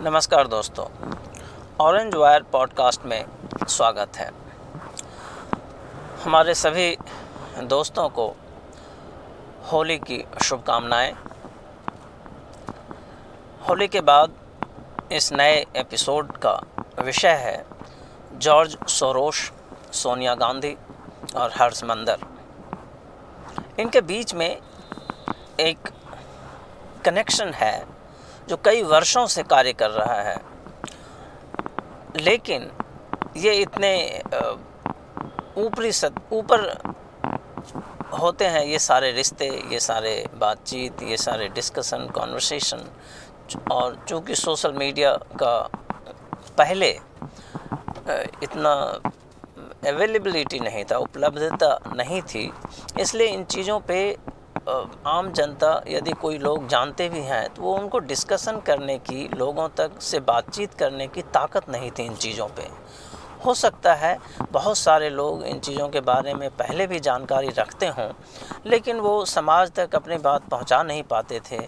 नमस्कार दोस्तों orange wire podcast में स्वागत है। हमारे सभी दोस्तों को होली की शुभकामनाएँ। होली के बाद इस नए एपिसोड का विषय है जॉर्ज सोरोश, सोनिया गांधी और हर्ष मंदर। इनके बीच में एक कनेक्शन है जो कई वर्षों से कार्य कर रहा है। लेकिन ये इतने ऊपरी ऊपर होते हैं ये सारे रिश्ते, ये सारे बातचीत, ये सारे डिस्कशन कॉन्वर्सेशन और चूँकि सोशल मीडिया का पहले इतना अवेलेबिलिटी नहीं था, उपलब्धता नहीं थी, इसलिए इन चीज़ों पे आम जनता यदि कोई लोग जानते भी हैं तो वो उनको डिस्कशन करने की, लोगों तक से बातचीत करने की ताकत नहीं थी इन चीज़ों पे। हो सकता है बहुत सारे लोग इन चीज़ों के बारे में पहले भी जानकारी रखते हों, लेकिन वो समाज तक अपनी बात पहुँचा नहीं पाते थे,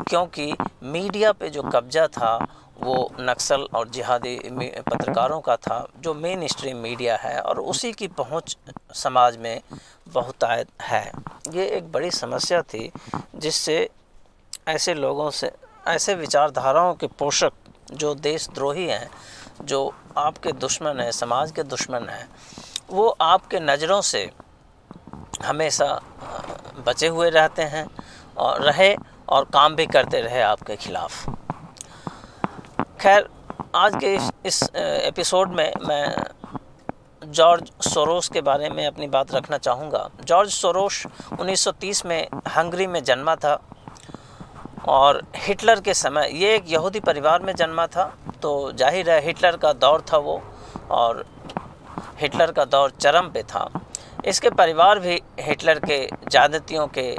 क्योंकि मीडिया पे जो कब्ज़ा था वो नक्सल और जिहादी पत्रकारों का था, जो मेन स्ट्रीम मीडिया है और उसी की पहुँच समाज में बहुतायत है। ये एक बड़ी समस्या थी, जिससे ऐसे लोगों से ऐसे विचारधाराओं के पोषक जो देशद्रोही हैं, जो आपके दुश्मन हैं, समाज के दुश्मन हैं, वो आपके नज़रों से हमेशा बचे हुए रहते हैं और रहे और काम भी करते रहे आपके खिलाफ़। खैर आज के इस, इस एपिसोड में मैं जॉर्ज सोरोस के बारे में अपनी बात रखना चाहूँगा। जॉर्ज सोरोस 1930 में हंगरी में जन्मा था और हिटलर के समय ये एक यहूदी परिवार में जन्मा था तो ज़ाहिर है हिटलर का दौर था वो और हिटलर का दौर चरम पे था। इसके परिवार भी हिटलर के ज़्यादतियों के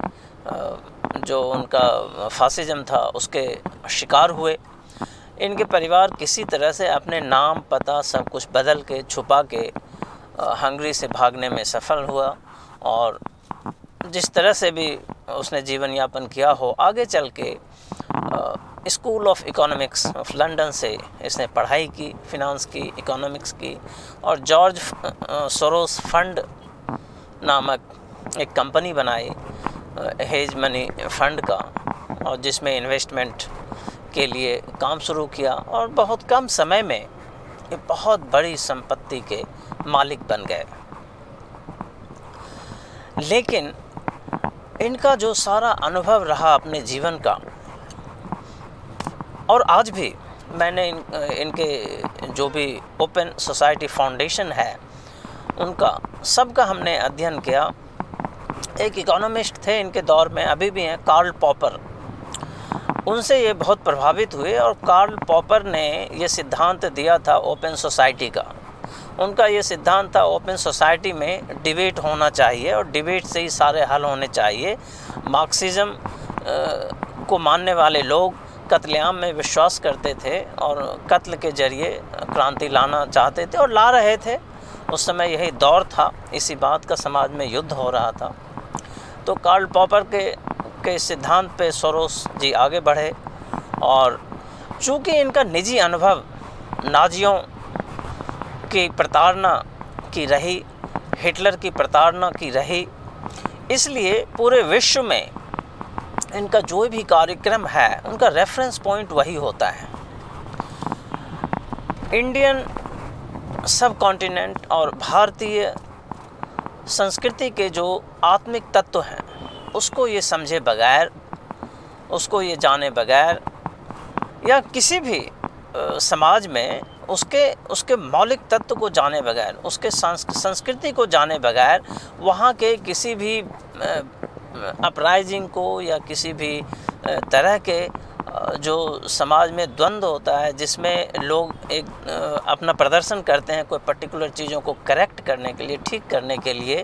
जो उनका फासिज्म था उसके शिकार हुए। इनके परिवार किसी तरह से अपने नाम, पता, सब कुछ बदल के, छुपा के हंगरी से भागने में सफल हुआ और जिस तरह से भी उसने जीवन यापन किया हो, आगे चल के school of economics of London से इसने पढ़ाई की, फिनांस की, इकोनॉमिक्स की और जॉर्ज सोरोस फंड नामक एक कंपनी बनाई हेज मनी फंड का और जिसमें इन्वेस्टमेंट के लिए काम शुरू किया और बहुत कम समय में ये बहुत बड़ी संपत्ति के मालिक बन गए। लेकिन इनका जो सारा अनुभव रहा अपने जीवन का और आज भी मैंने इन, इनके जो भी ओपन सोसाइटी फाउंडेशन है उनका सबका हमने अध्ययन किया। एक इकोनॉमिस्ट थे इनके दौर में अभी भी हैं कार्ल पॉपर। उनसे ये बहुत प्रभावित हुए और कार्ल पॉपर ने ये सिद्धांत दिया था ओपन सोसाइटी का। उनका ये सिद्धांत था, ओपन सोसाइटी में डिबेट होना चाहिए और डिबेट से ही सारे हल होने चाहिए। मार्क्सिज्म को मानने वाले लोग कत्लेआम में विश्वास करते थे और कत्ल के ज़रिए क्रांति लाना चाहते थे और ला रहे थे। उस समय यही दौर था, इसी बात का समाज में युद्ध हो रहा था। तो कार्ल पॉपर के के सिद्धांत पे सरोस जी आगे बढ़े और चूँकि इनका निजी अनुभव नाजियों की प्रताड़ना की रही, हिटलर की प्रताड़ना की रही, इसलिए पूरे विश्व में इनका जो भी कार्यक्रम है, उनका रेफरेंस पॉइंट वही होता है। इंडियन सब कॉन्टिनेंट और भारतीय संस्कृति के जो आत्मिक तत्व हैं उसको ये समझे बगैर, उसको ये जाने बगैर, या किसी भी समाज में उसके उसके मौलिक तत्व को जाने बगैर, उसके संस्कृति को जाने बगैर, वहाँ के किसी भी अपराइजिंग को या किसी भी तरह के जो समाज में द्वंद्व होता है, जिसमें लोग एक अपना प्रदर्शन करते हैं कोई पर्टिकुलर चीज़ों को करेक्ट करने के लिए, ठीक करने के लिए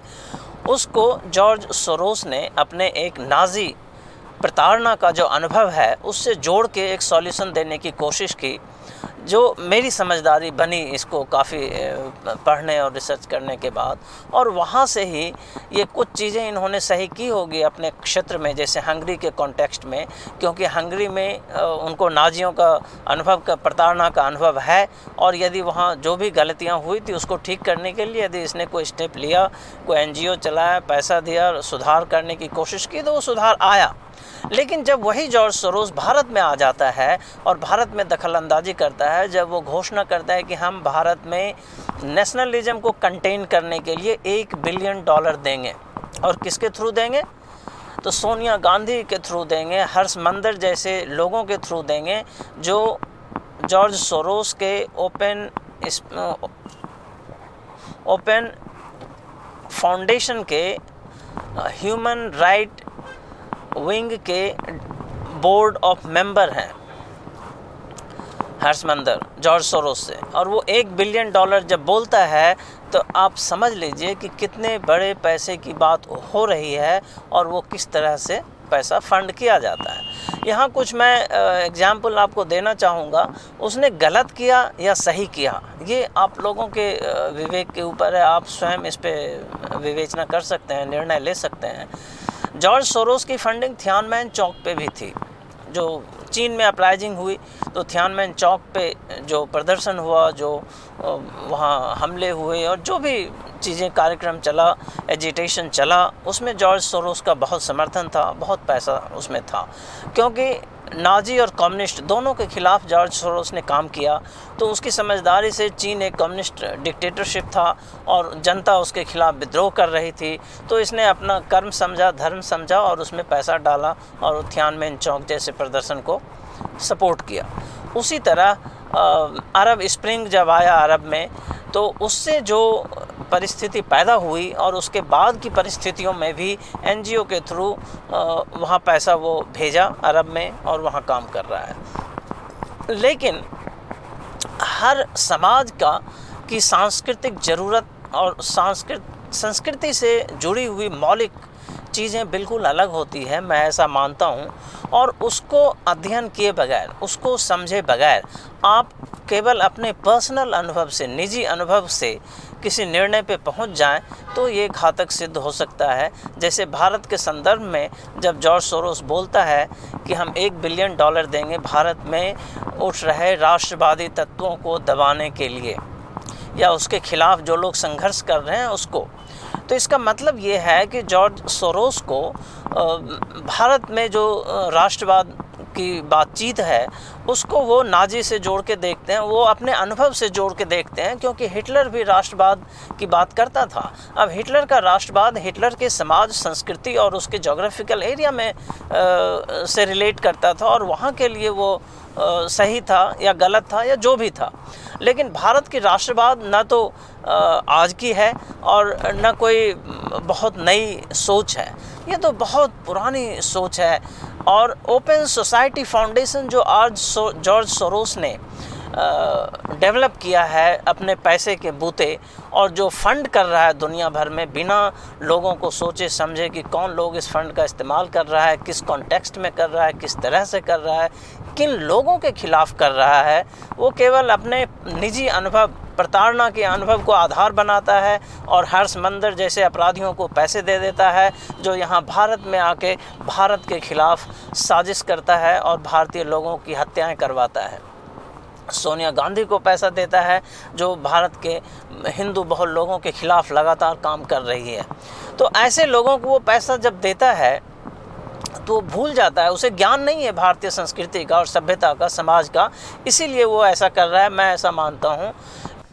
उसको जॉर्ज सरोस ने अपने एक नाजी प्रताड़ना का जो अनुभव है, उससे जोड़ के एक सॉल्यूशन देने की कोशिश की। जो मेरी समझदारी बनी इसको काफ़ी पढ़ने और रिसर्च करने के बाद। और वहाँ से ही ये कुछ चीज़ें इन्होंने सही की होगी अपने क्षेत्र में, जैसे हंगरी के कॉन्टेक्स्ट में, क्योंकि हंगरी में उनको नाजियों का अनुभव का, प्रताड़ना का अनुभव है। और यदि वहाँ जो भी गलतियाँ हुई थी उसको ठीक करने के लिए यदि इसने कोई स्टेप लिया, कोई एनजीओ चलाया, पैसा दिया, सुधार करने की कोशिश की तो वो सुधार आया। लेकिन जब वही जॉर्ज सरोस भारत में आ जाता है और भारत में दखल अंदाजी करता है, जब वो घोषणा करता है कि हम भारत में नेशनलिज्म को कंटेन करने के लिए एक बिलियन डॉलर देंगे। और किसके थ्रू देंगे? तो सोनिया गांधी के थ्रू देंगे, हर्ष मंदिर जैसे लोगों के थ्रू देंगे, जो जॉर्ज सोरोस के ओपन ओपन फाउंडेशन के ह्यूमन राइट विंग के बोर्ड ऑफ़ मेंबर हैं हर्षमंदर, जॉर्ज सोरोस से। और वो एक बिलियन डॉलर जब बोलता है तो आप समझ लीजिए कि कितने बड़े पैसे की बात हो रही है और वो किस तरह से पैसा फंड किया जाता है। यहाँ कुछ मैं एग्ज़ाम्पल आपको देना चाहूँगा। उसने गलत किया या सही किया, ये आप लोगों के विवेक के ऊपर है। आप स्वयं इस पर विवेचना कर सकते हैं, निर्णय ले सकते हैं। जॉर्ज सोरोस की फंडिंग थियानमैन चौक पे भी थी, जो चीन में अपराइजिंग हुई। तो थियानमैन चौक पे जो प्रदर्शन हुआ, जो वहाँ हमले हुए और जो भी चीज़ें, कार्यक्रम चला एजिटेशन चला, उसमें जॉर्ज सोरोस का बहुत समर्थन था, बहुत पैसा उसमें था। क्योंकि नाजी और कम्युनिस्ट दोनों के खिलाफ जॉर्ज सोरोस ने काम किया तो उसकी समझदारी से चीन एक कम्युनिस्ट डिक्टेटरशिप था और जनता उसके खिलाफ विद्रोह कर रही थी। तो इसने अपना कर्म समझा, धर्म समझा और उसमें पैसा डाला और उत्थान थियानमेन चौक जैसे प्रदर्शन को सपोर्ट किया। उसी तरह अरब स्प्रिंग जब आया अरब में तो उससे जो परिस्थिति पैदा हुई और उसके बाद की परिस्थितियों में भी एनजीओ के थ्रू वहाँ पैसा वो भेजा अरब में और वहाँ काम कर रहा है। लेकिन हर समाज का, की सांस्कृतिक ज़रूरत और सांस्कृत, संस्कृति से जुड़ी हुई मौलिक चीज़ें बिल्कुल अलग होती है, मैं ऐसा मानता हूँ। और उसको अध्ययन किए बगैर, उसको समझे बगैर आप केवल अपने पर्सनल अनुभव से, निजी अनुभव से किसी निर्णय पे पहुँच जाएँ तो ये घातक सिद्ध हो सकता है। जैसे भारत के संदर्भ में जब जॉर्ज सोरोस बोलता है कि हम एक बिलियन डॉलर देंगे भारत में उठ रहे राष्ट्रवादी तत्वों को दबाने के लिए, या उसके खिलाफ जो लोग संघर्ष कर रहे हैं उसको। तो इसका मतलब ये है कि जॉर्ज सोरोस को भारत में जो राष्ट्रवाद की बातचीत है उसको वो नाजी से जोड़ के देखते हैं वो अपने अनुभव से जोड़ के देखते हैं क्योंकि हिटलर भी राष्ट्रवाद की बात करता था। अब हिटलर का राष्ट्रवाद हिटलर के समाज संस्कृति और उसके जोग्राफिकल एरिया में आ, से रिलेट करता था और वहाँ के लिए वो सही था या गलत था या जो भी था। लेकिन भारत की राष्ट्रवाद न तो आज की है और न कोई बहुत नई सोच है। ये तो बहुत पुरानी सोच है। और ओपन सोसाइटी फाउंडेशन जो आज जॉर्ज सोरोस ने डेवलप किया है अपने पैसे के बूते और जो फंड कर रहा है दुनिया भर में बिना लोगों को सोचे समझे कि कौन लोग इस फंड का इस्तेमाल कर रहा है, किस कॉन्टेक्स्ट में कर रहा है, किस तरह से कर रहा है, किन लोगों के खिलाफ कर रहा है, वो केवल अपने निजी अनुभव, प्रताड़ना के अनुभव को आधार बनाता है और हर्ष मंदिर जैसे अपराधियों को पैसे दे देता है, जो यहाँ भारत में आके, भारत के खिलाफ साजिश करता है और भारतीय लोगों की हत्याएँ करवाता है। सोनिया गांधी को पैसा देता है, जो भारत के हिंदू बहुल लोगों के खिलाफ लगातार काम कर रही है। तो ऐसे लोगों को वो पैसा जब देता है तो भूल जाता है। उसे ज्ञान नहीं है भारतीय संस्कृति का और सभ्यता का, समाज का। इसीलिए वो ऐसा कर रहा है, मैं ऐसा मानता हूँ।